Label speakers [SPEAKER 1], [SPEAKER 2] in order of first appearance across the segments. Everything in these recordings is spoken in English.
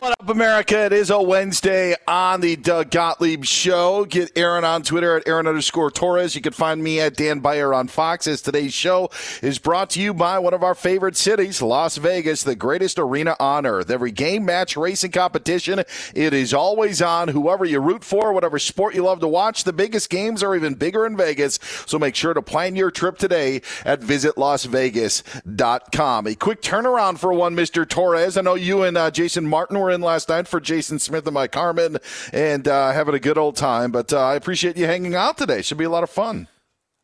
[SPEAKER 1] What up, America? It is a Wednesday on the Doug Gottlieb Show. Get Aaron on Twitter at Aaron underscore Torres. You can find me at Dan Beyer on Fox. As today's show is brought to you by one of our favorite cities, Las Vegas, the greatest arena on earth. Every game, match, racing competition, it is always on. Whoever you root for, whatever sport you love to watch, the biggest games are even bigger in Vegas. So make sure to plan your trip today at visitlasvegas.com. A quick turnaround for one, Mr. Torres. I know you and uh, Jason Martin were in last night for Jason Smith and Mike Harmon and uh, having a good old time. But uh, I appreciate you hanging out today. Should be a lot of fun.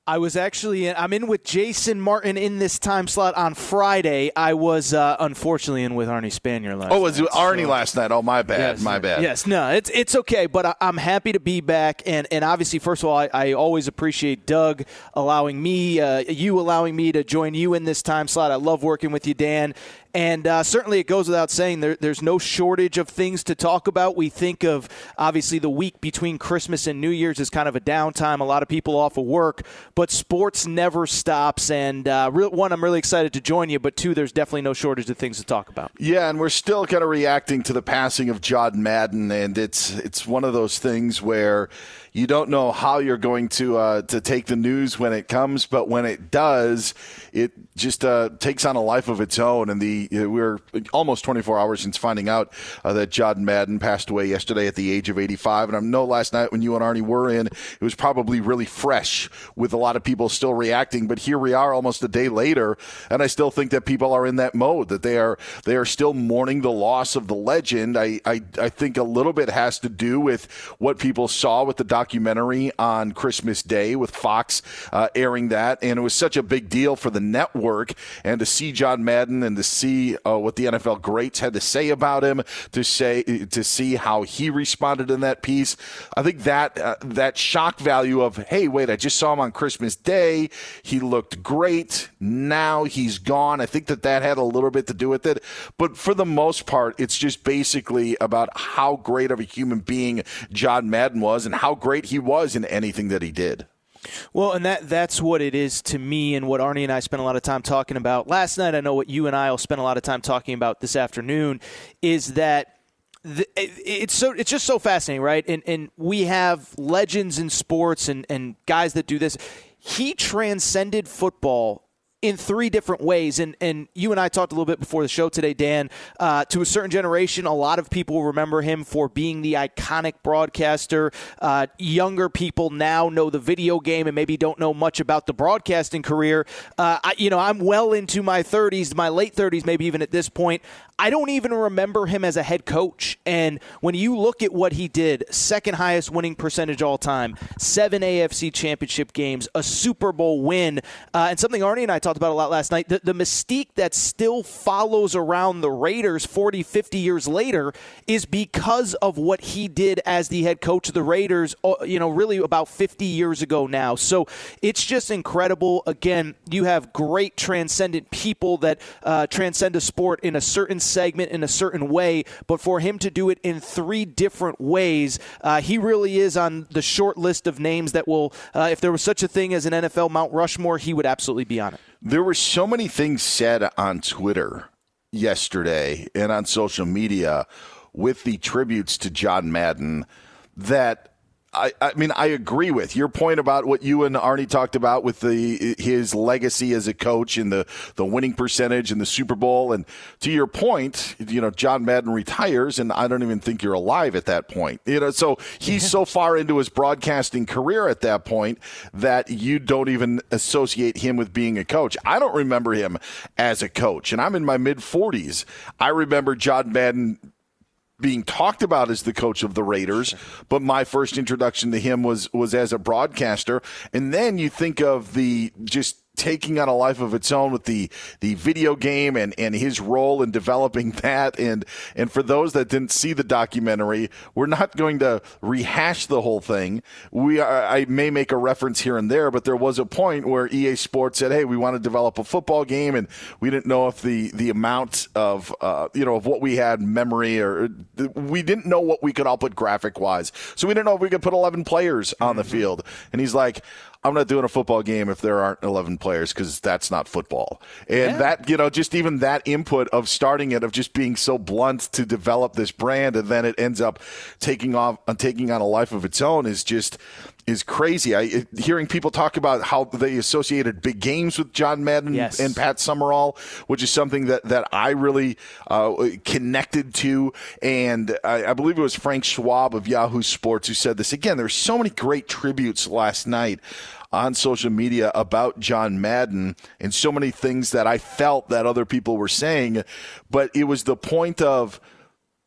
[SPEAKER 2] I was actually in, I'm in with Jason Martin in this time slot on Friday. I was uh, unfortunately in with Arnie Spanier last.
[SPEAKER 1] Oh, was
[SPEAKER 2] night,
[SPEAKER 1] Arnie
[SPEAKER 2] so.
[SPEAKER 1] last night? Oh, my bad,
[SPEAKER 2] Yes,
[SPEAKER 1] my bad.
[SPEAKER 2] Yes, no, it's it's okay, but I, I'm happy to be back, and and obviously, first of all, I, I always appreciate Doug allowing me, uh, you allowing me to join you in this time slot. I love working with you, Dan. And uh, certainly, it goes without saying there, there's no shortage of things to talk about. We think of obviously the week between Christmas and New Year's as kind of a downtime. A lot of people off of work, but sports never stops. And uh, one, I'm really excited to join you, but two, there's definitely no shortage of things to talk about.
[SPEAKER 1] Yeah, and we're still kind of reacting to the passing of John Madden, and it's it's one of those things where you don't know how you're going to uh, to take the news when it comes, but when it does, it just uh, takes on a life of its own. And the we're almost 24 hours since finding out uh, that John Madden passed away yesterday at the age of 85. And I know last night when you and Arnie were in, it was probably really fresh with a lot of people still reacting. But here we are, almost a day later, and I still think that people are in that mode that they are they are still mourning the loss of the legend. I I, I think a little bit has to do with what people saw with the documentary on Christmas Day with Fox uh, airing that, and it was such a big deal for the network and to see John Madden and to see uh, what the NFL greats had to say about him, to say to see how he responded in that piece. I think that uh, that shock value of hey, wait, I just saw him on Christmas Day. He looked great. Now he's gone. I think that that had a little bit to do with it, but for the most part, it's just basically about how great of a human being John Madden was and how great he was in anything that he did.
[SPEAKER 2] Well, and that that's what it is to me, and what Arnie and I spent a lot of time talking about last night. I know what you and I will spend a lot of time talking about this afternoon is that it's so it's just so fascinating, right? And and we have legends in sports and and guys that do this. He transcended football in three different ways. And and you and I talked a little bit before the show today, Dan. Uh, to a certain generation, a lot of people remember him for being the iconic broadcaster. Uh, younger people now know the video game and maybe don't know much about the broadcasting career. Uh, I, you know, I'm well into my 30s, my late 30s, maybe even at this point. I don't even remember him as a head coach. And when you look at what he did, second highest winning percentage all time, seven AFC championship games, a Super Bowl win, uh, and something Arnie and I talked about a lot last night, the, the mystique that still follows around the Raiders 40, 50 years later is because of what he did as the head coach of the Raiders, uh, you know, really about 50 years ago now. So it's just incredible. Again, you have great transcendent people that uh, transcend a sport in a certain segment in a certain way, but for him to do it in three different ways, uh, he really is on the short list of names that will, uh, if there was such a thing as an NFL Mount Rushmore, he would absolutely be on it.
[SPEAKER 1] There were so many things said on Twitter yesterday and on social media with the tributes to John Madden that I, I mean, I agree with your point about what you and Arnie talked about with the his legacy as a coach and the, the winning percentage and the Super Bowl. And to your point, you know, John Madden retires, and I don't even think you're alive at that point. You know, so he's so far into his broadcasting career at that point that you don't even associate him with being a coach. I don't remember him as a coach, and I'm in my mid 40s. I remember John Madden being talked about as the coach of the Raiders, but my first introduction to him was was as a broadcaster. And then you think of the just taking on a life of its own with the the video game and and his role in developing that. And and for those that didn't see the documentary we're not going to rehash the whole thing. We are, I may make a reference here and there but there was a point where EA Sports said hey we want to develop a football game and we didn't know if the the amount of uh, you know of what we had memory or we didn't know what we could all put graphic wise so we didn't know if we could put 11 players on the mm-hmm. field. And he's like I'm not doing a football game if there aren't 11 players because that's not football. And yeah. that, you know, just even that input of starting it, of just being so blunt to develop this brand, and then it ends up taking off, uh, taking on a life of its own is just, is crazy. I hearing people talk about how they associated big games with John Madden yes. and Pat Summerall, which is something that that I really uh, connected to. And I, I, believe it was Frank Schwab of Yahoo Sports who said this. Again, there's so many great tributes last night on social media about John Madden and so many things that I felt that other people were saying, but it was the point of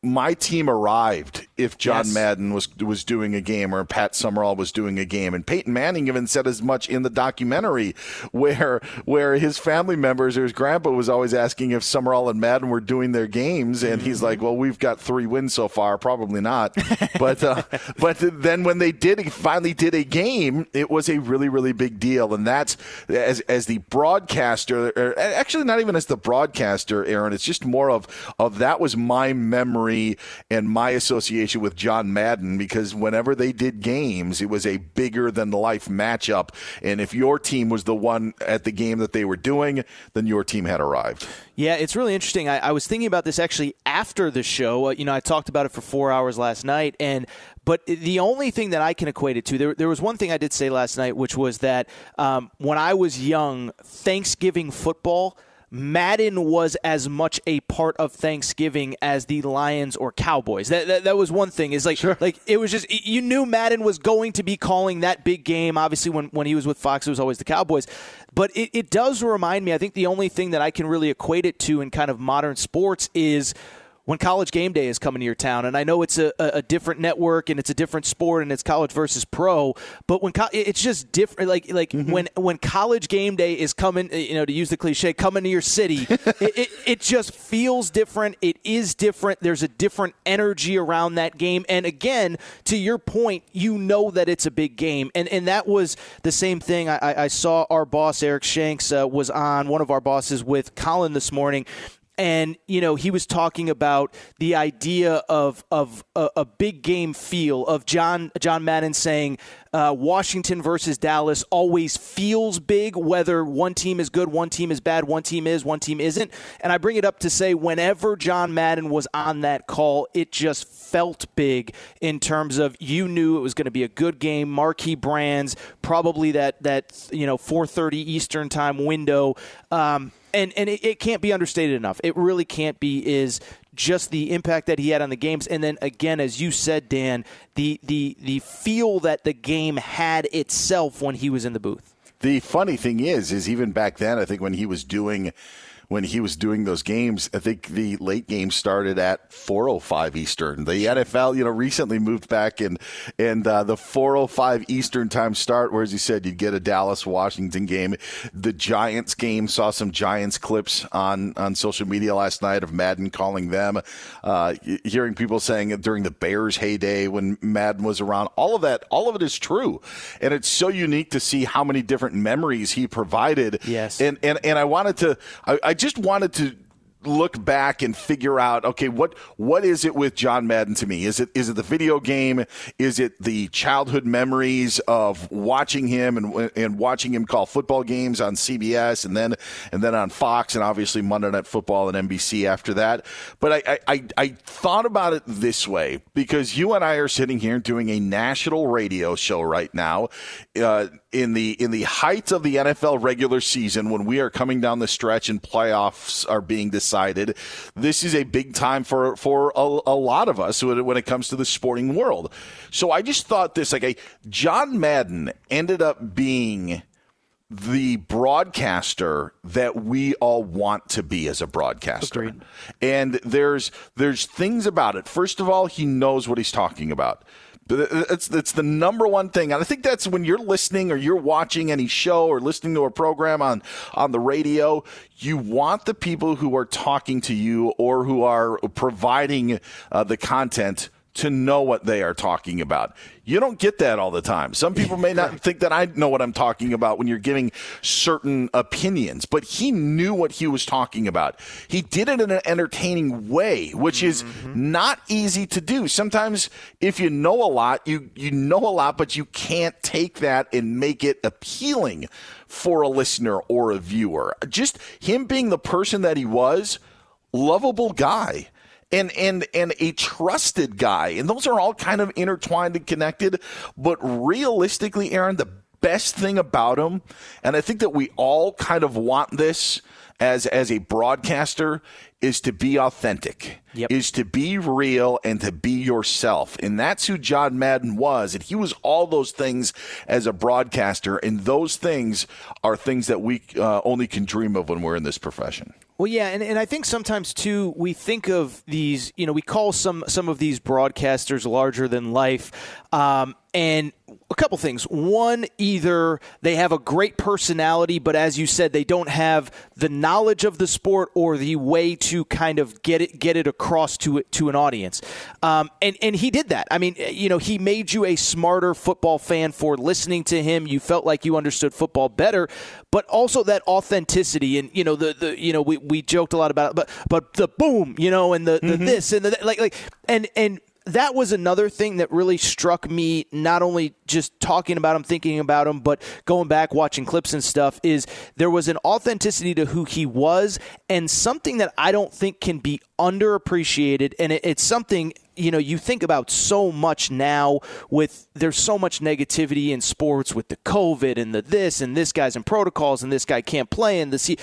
[SPEAKER 1] my team arrived if John yes. Madden was was doing a game or Pat Summerall was doing a game, and Peyton Manning even said as much in the documentary, where where his family members or his grandpa was always asking if Summerall and Madden were doing their games, and he's like, "Well, we've got three wins so far, probably not." but uh, but then when they did finally did a game, it was a really really big deal, and that's as as the broadcaster, or actually not even as the broadcaster, Aaron. It's just more of of that was my memory and my association with John Madden because whenever they did games, it was a bigger than life matchup. And if your team was the one at the game that they were doing, then your team had arrived.
[SPEAKER 2] Yeah, it's really interesting. I, I was thinking about this actually after the show. Uh, you know, I talked about it for four hours last night, and but the only thing that I can equate it to, there, there was one thing I did say last night, which was that um, when I was young, Thanksgiving football Madden was as much a part of Thanksgiving as the Lions or Cowboys. That that, that was one thing. Is like sure. like it was just you knew Madden was going to be calling that big game. Obviously, when when he was with Fox, it was always the Cowboys. But it, it does remind me. I think the only thing that I can really equate it to in kind of modern sports is when college game day is coming to your town. And I know it's a, a different network and it's a different sport and it's college versus pro, but when co- it's just different. Like like mm-hmm. when when college game day is coming, you know, to use the cliche, coming to your city, it, it, it just feels different. It is different. There's a different energy around that game. And again, to your point, you know that it's a big game, and and that was the same thing. I, I saw our boss Eric Shanks uh, was on one of our bosses with Colin this morning, and you know he was talking about the idea of of a, a big game feel of John John Madden saying uh, Washington versus Dallas always feels big, whether one team is good, one team is bad, one team is, one team isn't. And I bring it up to say, whenever John Madden was on that call, it just felt big in terms of you knew it was going to be a good game, marquee brands, probably that that you know 4:30 Eastern time window. Um, and and it, it, can't be understated enough. It really can't be. Is just the impact that he had on the games, and then again, as you said, Dan, the the the feel that the game had itself when he was in the booth.
[SPEAKER 1] The funny thing is, is even back then, I think when he was doing when he was doing those games. I think the late game started at 4:05 Eastern. The NFL, you know, recently moved back and and uh, the 4:05 Eastern time start, where as you said, you'd get a Dallas Washington game. The Giants game saw some Giants clips on on social media last night of Madden calling them, uh, hearing people saying during the Bears heyday when Madden was around. All of that, all of it is true, and it's so unique to see how many different memories he provided.
[SPEAKER 2] Yes,
[SPEAKER 1] and and and I wanted to, I, I just wanted to look back and figure out okay what what is it with John Madden to me? Is it is it the video game? Is it the childhood memories of watching him and and watching him call football games on CBS and then and then on Fox and obviously Monday Night Football and NBC after that? But I I, I thought about it this way because you and I are sitting here doing a national radio show right now uh, in the in the height of the NFL regular season when we are coming down the stretch and playoffs are being decided, this is a big time for for a, a lot of us when it comes to the sporting world. So I just thought this like a John Madden ended up being the broadcaster that we all want to be as a broadcaster.
[SPEAKER 2] Agreed.
[SPEAKER 1] And there's there's things about it. First of all, he knows what he's talking about. It's, it's the number one thing. And I think that's when you're listening or you're watching any show or listening to a program on, on the radio, you want the people who are talking to you or who are providing uh, the content to know what they are talking about. You don't get that all the time. Some people may not think that I know what I'm talking about when you're giving certain opinions, but he knew what he was talking about. He did it in an entertaining way, which is mm-hmm. not easy to do. Sometimes if you know a lot, you you know a lot, but you can't take that and make it appealing for a listener or a viewer. Just him being the person that he was, lovable guy and and and a trusted guy. And those are all kind of intertwined and connected. But realistically, Aaron, the best thing about him, and I think that we all kind of want this as as a broadcaster, is to be authentic, yep. is to be real and to be yourself. And that's who John Madden was. And he was all those things as a broadcaster. And those things are things that we uh, only can dream of when we're in this profession.
[SPEAKER 2] Well, yeah, and, and I think sometimes too we think of these, you know, we call some some of these broadcasters larger than life, um, and a couple things. One, either they have a great personality, but as you said, they don't have the knowledge of the sport or the way to kind of get it get it across to it to an audience. Um, and and he did that. I mean, you know, he made you a smarter football fan for listening to him. You felt like you understood football better, but also that authenticity. And you know, the the you know we, we joked a lot about it, but but the boom, you know, and the, the mm-hmm. this and the like like and and that was another thing that really struck me, not only just talking about him, thinking about him, but going back, watching clips and stuff, is there was an authenticity to who he was and something that I don't think can be underappreciated. And it, it's something you know you think about so much now with there's so much negativity in sports with the covid and the this and this guy's in protocols and this guy can't play and the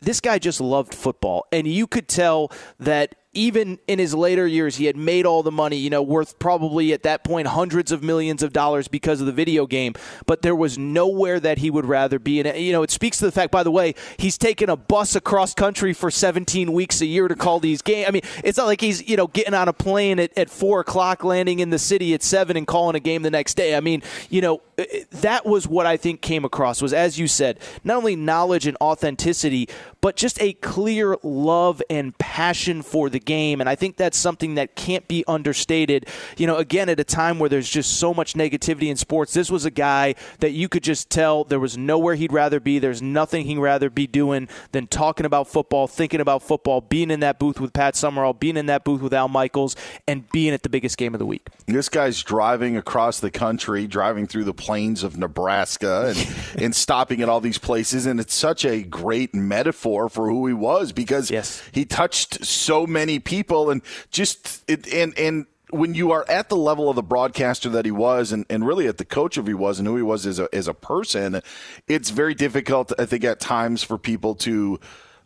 [SPEAKER 2] this guy just loved football and you could tell that even in his later years, he had made all the money, you know, worth probably at that point hundreds of millions of dollars because of the video game. But there was nowhere that he would rather be. And, you know, it speaks to the fact, by the way, he's taken a bus across country for 17 weeks a year to call these games. I mean, it's not like he's, you know, getting on a plane at, at 4 o'clock, landing in the city at 7 and calling a game the next day. I mean, you know, that was what I think came across was, as you said, not only knowledge and authenticity, but just a clear love and passion for the game. And I think that's something that can't be understated. You know, again, at a time where there's just so much negativity in sports, this was a guy that you could just tell there was nowhere he'd rather be. There's nothing he'd rather be doing than talking about football, thinking about football, being in that booth with Pat Summerall, being in that booth with Al Michaels, and being at the biggest game of the week.
[SPEAKER 1] This guy's driving across the country, driving through the plains of Nebraska and, and stopping at all these places. And it's such a great metaphor for who he was because
[SPEAKER 2] yes.
[SPEAKER 1] he touched so many people and just it, and and when you are at the level of the broadcaster that he was and, and really at the coach of he was and who he was as a, as a person, it's very difficult, I think, at times for people to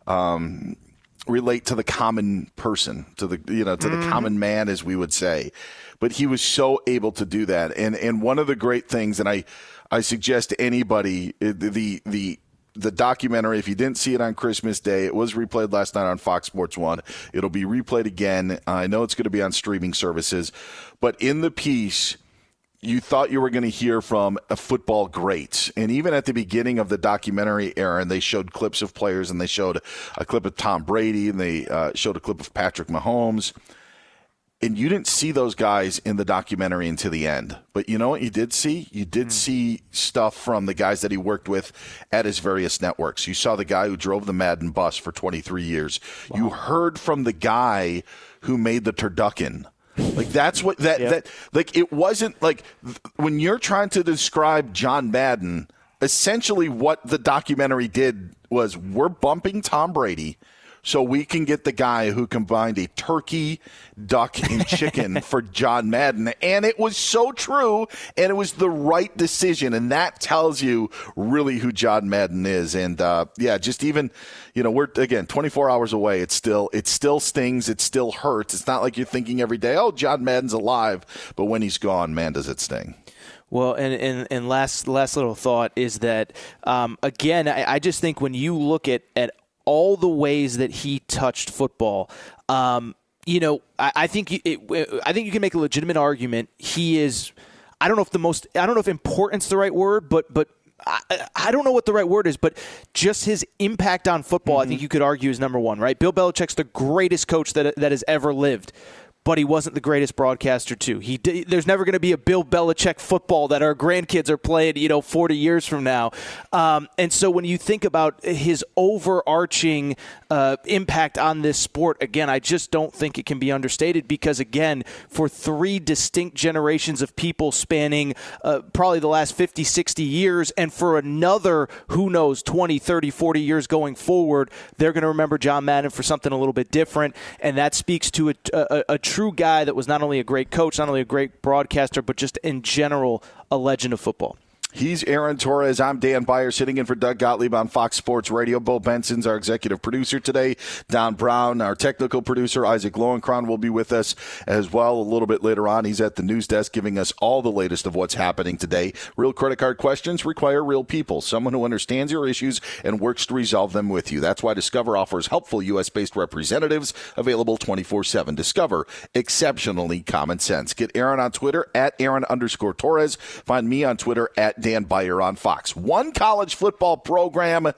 [SPEAKER 1] um, relate to the common person, to the you know, to mm-hmm. the common man, as we would say. But he was so able to do that. And and one of the great things, and I I suggest to anybody the the the documentary, if you didn't see it on Christmas Day, it was replayed last night on Fox Sports 1. It'll be replayed again. I know it's going to be on streaming services. But in the piece, you thought you were going to hear from a football great. And even at the beginning of the documentary, Aaron, they showed clips of players and they showed a clip of Tom Brady and they uh, showed a clip of Patrick Mahomes and you didn't see those guys in the documentary until the end. But you know what you did see? You did mm. see stuff from the guys that he worked with at his various networks. You saw the guy who drove the Madden bus for 23 years. Wow. You heard from the guy who made the turducken. Like that's what that yep. that like it wasn't like when you're trying to describe John Madden, essentially what the documentary did was we're bumping Tom Brady so we can get the guy who combined a turkey, duck, and chicken for John Madden. And it was so true, and it was the right decision. And that tells you really who John Madden is. And uh, yeah, just even, you know, we're again 24 hours away. It's still it still stings. It still hurts. It's not like you're thinking every day, oh, John Madden's alive. But when he's gone, man, does it sting.
[SPEAKER 2] Well, and, and, and last last little thought is that um, again, I, I, just think when you look at, at all the ways that he touched football, um, you know, I, I think it, I think you can make a legitimate argument. He is, I don't know if the most, I don't know if important's the right word, but but I, I, don't know what the right word is, but just his impact on football, mm-hmm. I think you could argue is number one, right? Bill Belichick's the greatest coach that, that has ever lived but he wasn't the greatest broadcaster too. He there's never going to be a Bill Belichick football that our grandkids are playing, you know, 40 years from now. Um, and so when you think about his overarching uh, impact on this sport, again, I just don't think it can be understated because again, for three distinct generations of people spanning uh, probably the last 50, 60 years, and for another, who knows, 20, 30, 40 years going forward, they're going to remember John Madden for something a little bit different, and that speaks to a, a, a true guy that was not only a great coach, not only a great broadcaster, but just in general a legend of football.
[SPEAKER 1] He's Aaron Torres. I'm Dan Beyer, sitting in for Doug Gottlieb on Fox Sports Radio. Bo Benson's our executive producer today. Don Brown, our technical producer. Isaac Lowenkron will be with us as well a little bit later on. He's at the news desk giving us all the latest of what's happening today. Real credit card questions require real people, someone who understands your issues and works to resolve them with you. That's why Discover offers helpful U.S. based representatives available 24 7. Discover exceptionally common sense. Get Aaron on Twitter at Aaron underscore Torres. Find me on Twitter at Dan Beyer on Fox. One college football program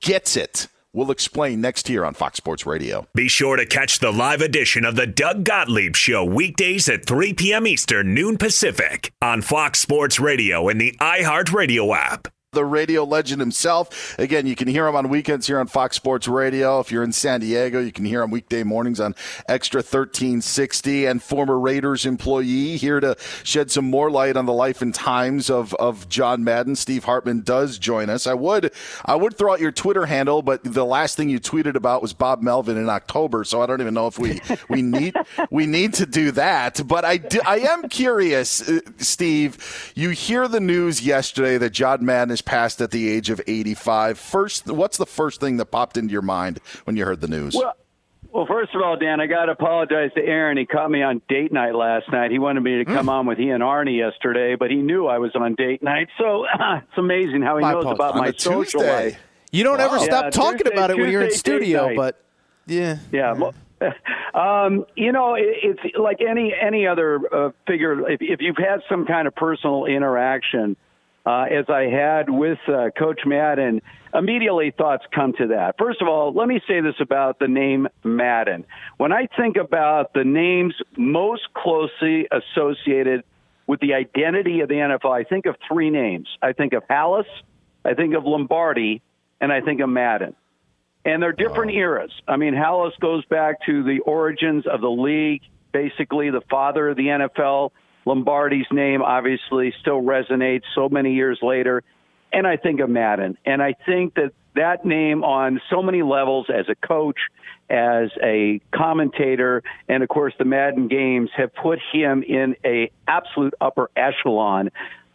[SPEAKER 1] gets it. We'll explain next year on Fox Sports Radio.
[SPEAKER 3] Be sure to catch the live edition of the Doug Gottlieb Show weekdays at 3 p.m. Eastern, noon Pacific on Fox Sports Radio and the iHeartRadio app
[SPEAKER 1] the radio legend himself. Again, you can hear him on weekends here on Fox Sports Radio. If you're in San Diego, you can hear him weekday mornings on XTRA 1360. And former Raiders employee here to shed some more light on the life and times of, of John Madden. Steve Hartman does join us. I would I would throw out your Twitter handle, but the last thing you tweeted about was Bob Melvin in October, so I don't even know if we we need we need to do that. But I do, I am curious, uh, Steve. You hear the news yesterday that John Madden is passed at the age of 85. First, what's the first thing that popped into your mind when you heard the news?
[SPEAKER 4] Well, well, first of all, Dan, I got to apologize to Aaron. He caught me on date night last night. He wanted me to come mm. on with he and Arnie yesterday, but he knew I was on date night. So it's amazing how he my knows about my social
[SPEAKER 1] Tuesday.
[SPEAKER 4] life.
[SPEAKER 2] You don't wow. ever stop yeah, talking Tuesday, about it when you're in studio, but yeah,
[SPEAKER 4] yeah. Well, um, you know, it, it's like any any other uh, figure. If, if you've had some kind of personal interaction uh, as I had with uh, Coach Madden, immediately thoughts come to that. First of all, let me say this about the name Madden. When I think about the names most closely associated with the identity of the NFL, I think of three names. I think of Halas, I think of Lombardi, and I think of Madden. And they're different oh. eras. I mean, Halas goes back to the origins of the league, basically the father of the NFL. Lombardi's name obviously still resonates so many years later. And I think of Madden. And I think that that name on so many levels as a coach, as a commentator, and of course the Madden games have put him in a absolute upper echelon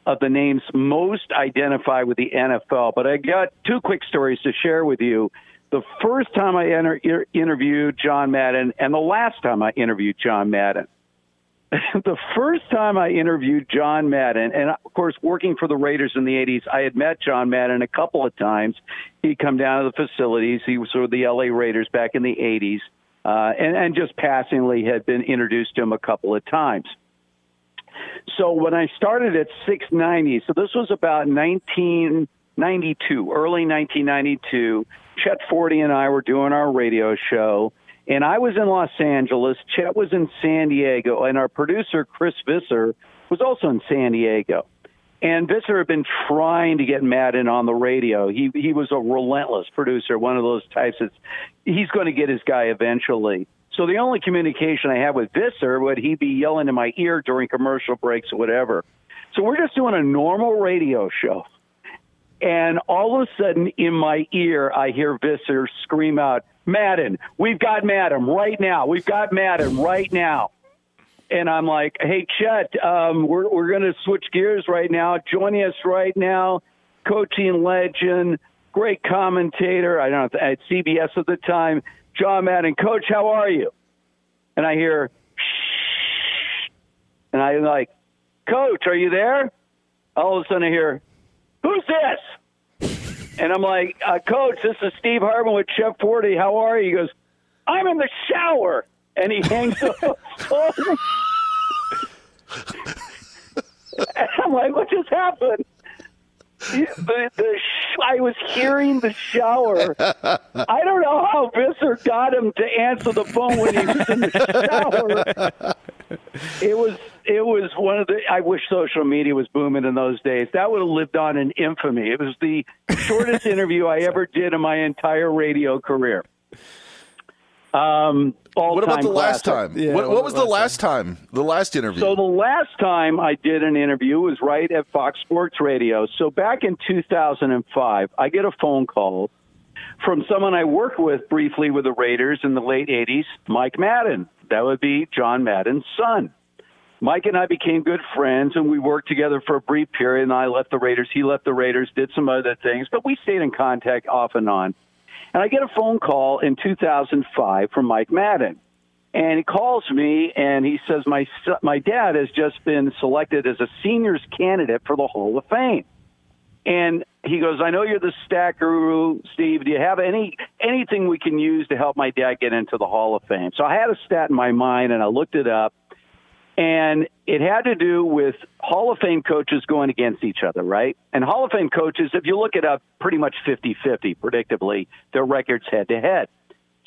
[SPEAKER 4] of the names most identify with the NFL. But I got two quick stories to share with you. The first time I interviewed John Madden and the last time I interviewed John Madden. the first time I interviewed John Madden, and of course, working for the Raiders in the 80s, I had met John Madden a couple of times. He'd come down to the facilities. He was with the LA Raiders back in the 80s, uh, and, and just passingly had been introduced to him a couple of times. So when I started at 690, so this was about 1992, early 1992, Chet Forte and I were doing our radio show and I was in Los Angeles. Chet was in San Diego, and our producer Chris Visser was also in San Diego. And Visser had been trying to get Madden on the radio. He he was a relentless producer, one of those types that's he's going to get his guy eventually. So the only communication I had with Visser would he be yelling in my ear during commercial breaks or whatever. So we're just doing a normal radio show. And all of a sudden in my ear I hear Visser scream out, Madden. We've got Madden right now. We've got Madden right now. And I'm like, hey, Chet, um, we're, we're going to switch gears right now. Joining us right now, coaching legend, great commentator. I don't know, at CBS at the time, John Madden. Coach, how are you? And I hear, shh. And I'm like, Coach, are you there? All of a sudden I hear, who's this? And I'm like, uh, Coach, this is Steve Hartman with Chet Forte. How are you? He goes, I'm in the shower. And he hangs up and I'm like, what just happened? The, the sh- I was hearing the shower. I don't know how Visser got him to answer the phone when he was in the shower. It was it was one of the. I wish social media was booming in those days. That would have lived on in infamy. It was the shortest interview I ever did in my entire radio career. Um,
[SPEAKER 1] what about the last
[SPEAKER 4] classic.
[SPEAKER 1] time? what, what was the last time? The last interview?
[SPEAKER 4] So the last time I did an interview was right at Fox Sports Radio. So back in 2005, I get a phone call from someone I worked with briefly with the Raiders in the late 80s, Mike Madden. That would be John Madden's son. Mike and I became good friends, and we worked together for a brief period. And I left the Raiders. He left the Raiders, did some other things, but we stayed in contact off and on. And I get a phone call in 2005 from Mike Madden. And he calls me and he says, my, my dad has just been selected as a seniors candidate for the Hall of Fame. And he goes, I know you're the stat guru, Steve. Do you have any anything we can use to help my dad get into the Hall of Fame? So I had a stat in my mind and I looked it up. And it had to do with Hall of Fame coaches going against each other, right? And Hall of Fame coaches, if you look it up, pretty much 50 50, predictably, their records head to head.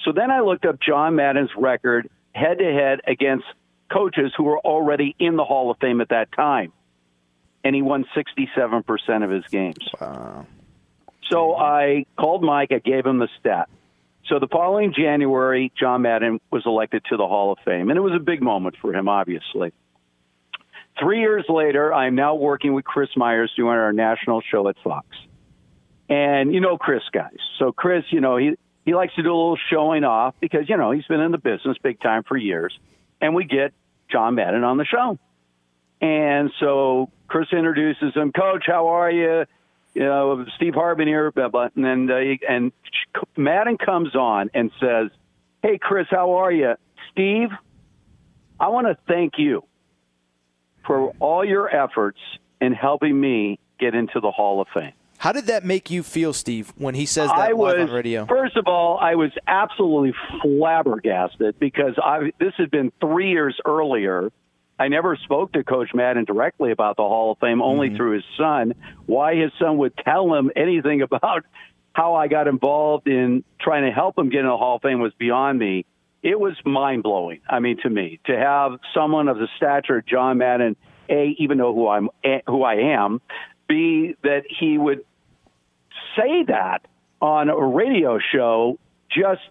[SPEAKER 4] So then I looked up John Madden's record head to head against coaches who were already in the Hall of Fame at that time. And he won 67% of his games. Wow. So I called Mike, I gave him the stat. So the following January, John Madden was elected to the Hall of Fame, and it was a big moment for him, obviously. Three years later, I'm now working with Chris Myers doing our national show at Fox. And you know Chris, guys. So Chris, you know, he, he likes to do a little showing off because, you know, he's been in the business big time for years. And we get John Madden on the show. And so Chris introduces him, Coach, how are you? You know, Steve Hartman here, and uh, and Madden comes on and says, "Hey, Chris, how are you? Steve, I want to thank you for all your efforts in helping me get into the Hall of Fame."
[SPEAKER 2] How did that make you feel, Steve, when he says that
[SPEAKER 4] I
[SPEAKER 2] live
[SPEAKER 4] was
[SPEAKER 2] on radio?
[SPEAKER 4] first of all, I was absolutely flabbergasted because I this had been three years earlier. I never spoke to Coach Madden directly about the Hall of Fame, only
[SPEAKER 2] Mm-hmm.
[SPEAKER 4] through his son. Why his son would tell him anything about how I got involved in trying to help him get in the Hall of Fame was beyond me. It was mind blowing. I mean, to me, to have someone of the stature of John Madden, a even know who I'm who I am, b that he would say that on a radio show just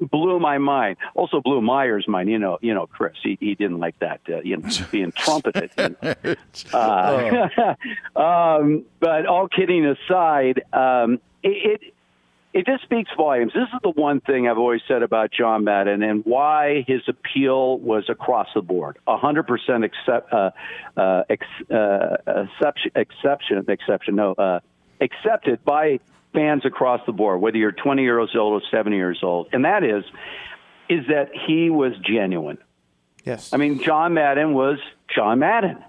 [SPEAKER 4] blew my mind. Also blew Myers' mind. You know, you know, Chris. He, he didn't like that. Uh, you know, being trumpeted. you know. Uh, um, but all kidding aside, um, it, it it just speaks volumes. This is the one thing I've always said about John Madden and why his appeal was across the board, 100% accept, uh, uh, ex, uh, exception, exception, exception, no, uh, accepted by fans across the board, whether you're 20 years old or 70 years old. And that is, is that he was genuine.
[SPEAKER 2] Yes.
[SPEAKER 4] I mean, John Madden was John Madden.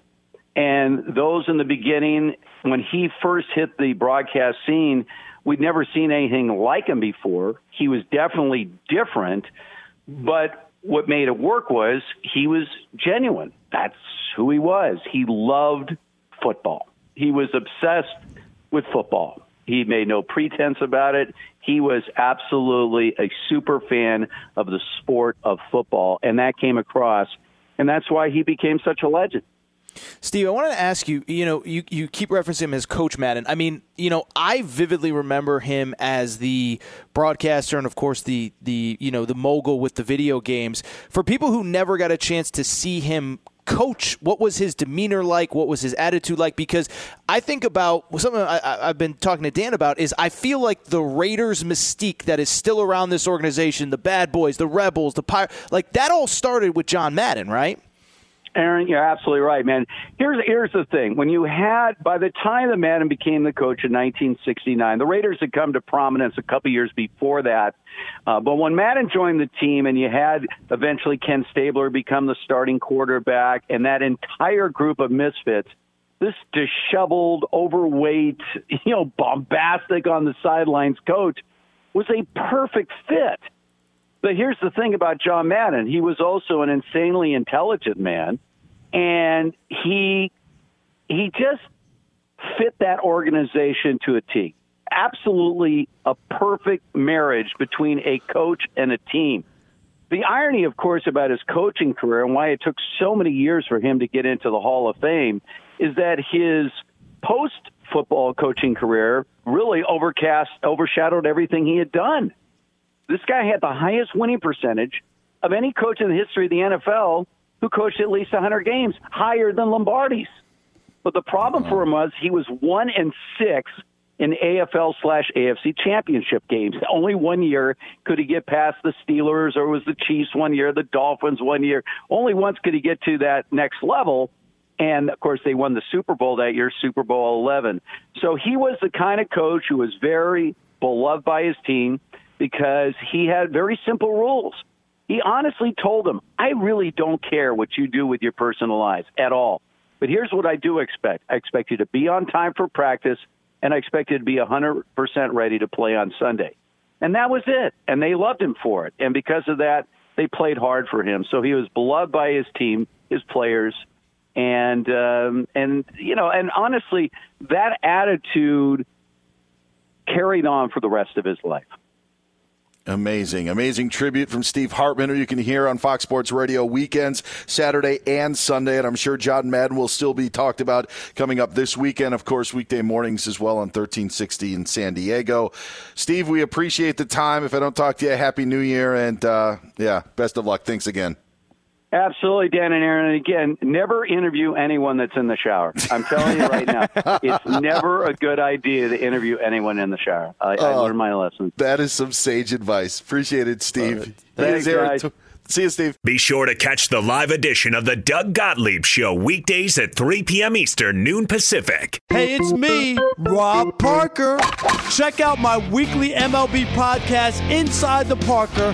[SPEAKER 4] And those in the beginning, when he first hit the broadcast scene, we'd never seen anything like him before. He was definitely different, but what made it work was he was genuine. That's who he was. He loved football. He was obsessed with football. He made no pretense about it. He was absolutely a super fan of the sport of football, and that came across, and that's why he became such a legend.
[SPEAKER 2] Steve, I wanted to ask you. You know, you you keep referencing him as Coach Madden. I mean, you know, I vividly remember him as the broadcaster and, of course, the the you know the mogul with the video games. For people who never got a chance to see him coach, what was his demeanor like? What was his attitude like? Because I think about something I, have been talking to Dan about is I feel like the Raiders mystique that is still around this organization, the bad boys, the rebels, the pirate, like that all started with John Madden, right?
[SPEAKER 4] Aaron, you're absolutely right, man. Here's here's the thing: when you had, by the time that Madden became the coach in 1969, the Raiders had come to prominence a couple years before that. Uh, but when Madden joined the team, and you had eventually Ken Stabler become the starting quarterback, and that entire group of misfits, this disheveled, overweight, you know, bombastic on the sidelines coach was a perfect fit. But here's the thing about John Madden. He was also an insanely intelligent man and he he just fit that organization to a T. Absolutely a perfect marriage between a coach and a team. The irony, of course, about his coaching career and why it took so many years for him to get into the Hall of Fame is that his post football coaching career really overcast overshadowed everything he had done. This guy had the highest winning percentage of any coach in the history of the NFL who coached at least 100 games, higher than Lombardi's. But the problem for him was he was one and six in AFL slash AFC championship games. Only one year could he get past the Steelers, or was the Chiefs one year, the Dolphins one year. Only once could he get to that next level. And of course, they won the Super Bowl that year, Super Bowl 11. So he was the kind of coach who was very beloved by his team because he had very simple rules. He honestly told them, I really don't care what you do with your personal lives at all. But here's what I do expect I expect you to be on time for practice, and I expect you to be 100% ready to play on Sunday. And that was it. And they loved him for it. And because of that, they played hard for him. So he was beloved by his team, his players, and um, and you know, and honestly, that attitude carried on for the rest of his life.
[SPEAKER 1] Amazing, amazing tribute from Steve Hartman, who you can hear on Fox Sports Radio weekends, Saturday and Sunday. And I'm sure John Madden will still be talked about coming up this weekend. Of course, weekday mornings as well on 1360 in San Diego. Steve, we appreciate the time. If I don't talk to you, Happy New Year. And uh, yeah, best of luck. Thanks again.
[SPEAKER 4] Absolutely, Dan and Aaron. And again, never interview anyone that's in the shower. I'm telling you right now, it's never a good idea to interview anyone in the shower. I, I oh, learned my lesson.
[SPEAKER 1] That is some sage advice. Appreciate it, Steve.
[SPEAKER 4] Thanks, guys.
[SPEAKER 1] See you, Steve.
[SPEAKER 3] Be sure to catch the live edition of the Doug Gottlieb Show weekdays at 3 p.m. Eastern, noon Pacific.
[SPEAKER 5] Hey, it's me, Rob Parker. Check out my weekly MLB podcast, Inside the Parker,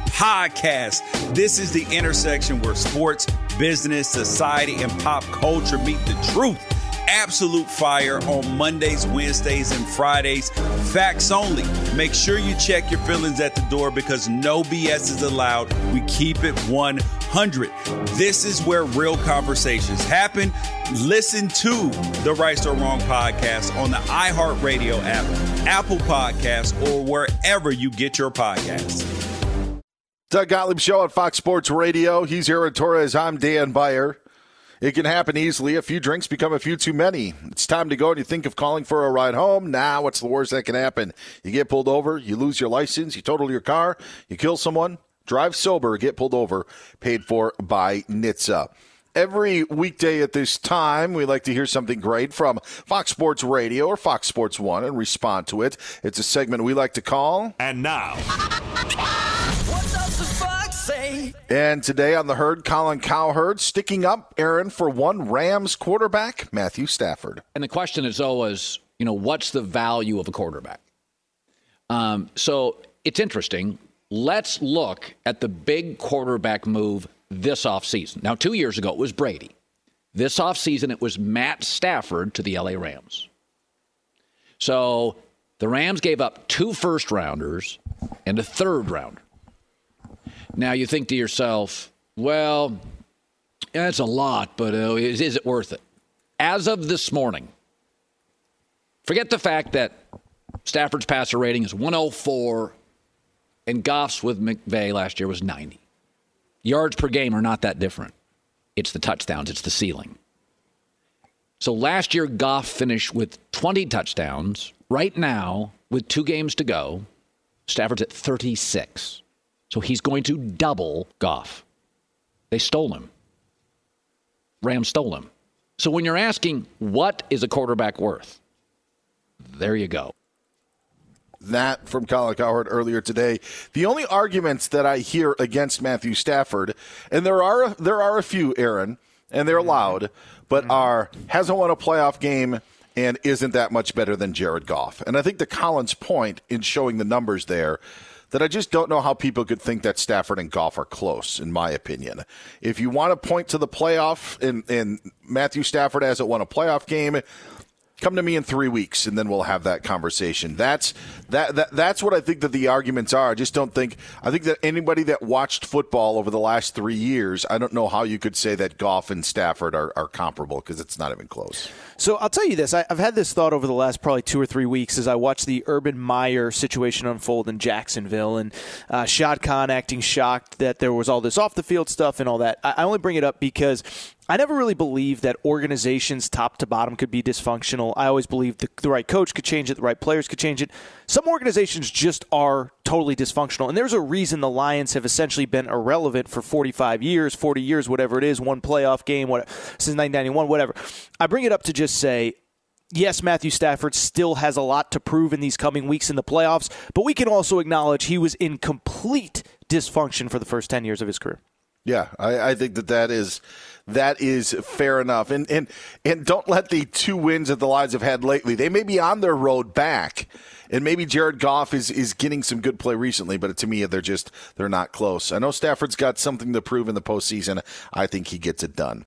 [SPEAKER 6] podcast. This is the intersection where sports, business, society, and pop culture meet the truth absolute fire on Mondays, Wednesdays, and Fridays. Facts only. Make sure you check your feelings at the door because no BS is allowed. We keep it 100. This is where real conversations happen. Listen to the Right or Wrong podcast on the iHeartRadio app, Apple Podcasts, or wherever you get your podcasts.
[SPEAKER 1] Doug Gottlieb Show on Fox Sports Radio. He's Aaron Torres. I'm Dan Beyer. It can happen easily. A few drinks become a few too many. It's time to go and you think of calling for a ride home. Now, what's the worst that can happen? You get pulled over, you lose your license, you total your car, you kill someone, drive sober, get pulled over, paid for by NHTSA. Every weekday at this time, we like to hear something great from Fox Sports Radio or Fox Sports One and respond to it. It's a segment we like to call.
[SPEAKER 3] And now.
[SPEAKER 1] And today on the herd, Colin Cowherd sticking up, Aaron, for one Rams quarterback, Matthew Stafford.
[SPEAKER 7] And the question is always, you know, what's the value of a quarterback? Um, so it's interesting. Let's look at the big quarterback move this offseason. Now, two years ago, it was Brady. This offseason, it was Matt Stafford to the LA Rams. So the Rams gave up two first rounders and a third rounder. Now you think to yourself, well, that's a lot, but uh, is, is it worth it? As of this morning, forget the fact that Stafford's passer rating is 104 and Goff's with McVay last year was 90. Yards per game are not that different. It's the touchdowns, it's the ceiling. So last year, Goff finished with 20 touchdowns. Right now, with two games to go, Stafford's at 36. So he's going to double Goff. They stole him. Rams stole him. So when you're asking, what is a quarterback worth? There you go
[SPEAKER 1] that from Colin Cowherd earlier today. The only arguments that I hear against Matthew Stafford, and there are there are a few, Aaron, and they're loud, but mm-hmm. are hasn't won a playoff game and isn't that much better than Jared Goff. And I think the Collins point in showing the numbers there that I just don't know how people could think that Stafford and Goff are close, in my opinion. If you want to point to the playoff and, and Matthew Stafford hasn't won a playoff game, come to me in three weeks and then we'll have that conversation. That's that, that that's what I think that the arguments are. I just don't think I think that anybody that watched football over the last three years, I don't know how you could say that Goff and Stafford are, are comparable because it's not even close.
[SPEAKER 2] So I'll tell you this: I, have had this thought over the last probably two or three weeks as I watched the Urban Meyer situation unfold in Jacksonville, and uh, Shad Khan acting shocked that there was all this off the field stuff and all that. I, I only bring it up because I never really believed that organizations top to bottom could be dysfunctional. I always believed the, the, right coach could change it, the right players could change it. Some organizations just are totally dysfunctional. And there's a reason the Lions have essentially been irrelevant for 45 years, 40 years, whatever it is, one playoff game what, since 1991, whatever. I bring it up to just say, yes, Matthew Stafford still has a lot to prove in these coming weeks in the playoffs, but we can also acknowledge he was in complete dysfunction for the first 10 years of his career.
[SPEAKER 1] Yeah, I, I think that that is that is fair enough. And and and don't let the two wins that the Lions have had lately. They may be on their road back, and maybe Jared Goff is is getting some good play recently. But to me, they're just they're not close. I know Stafford's got something to prove in the postseason. I think he gets it done.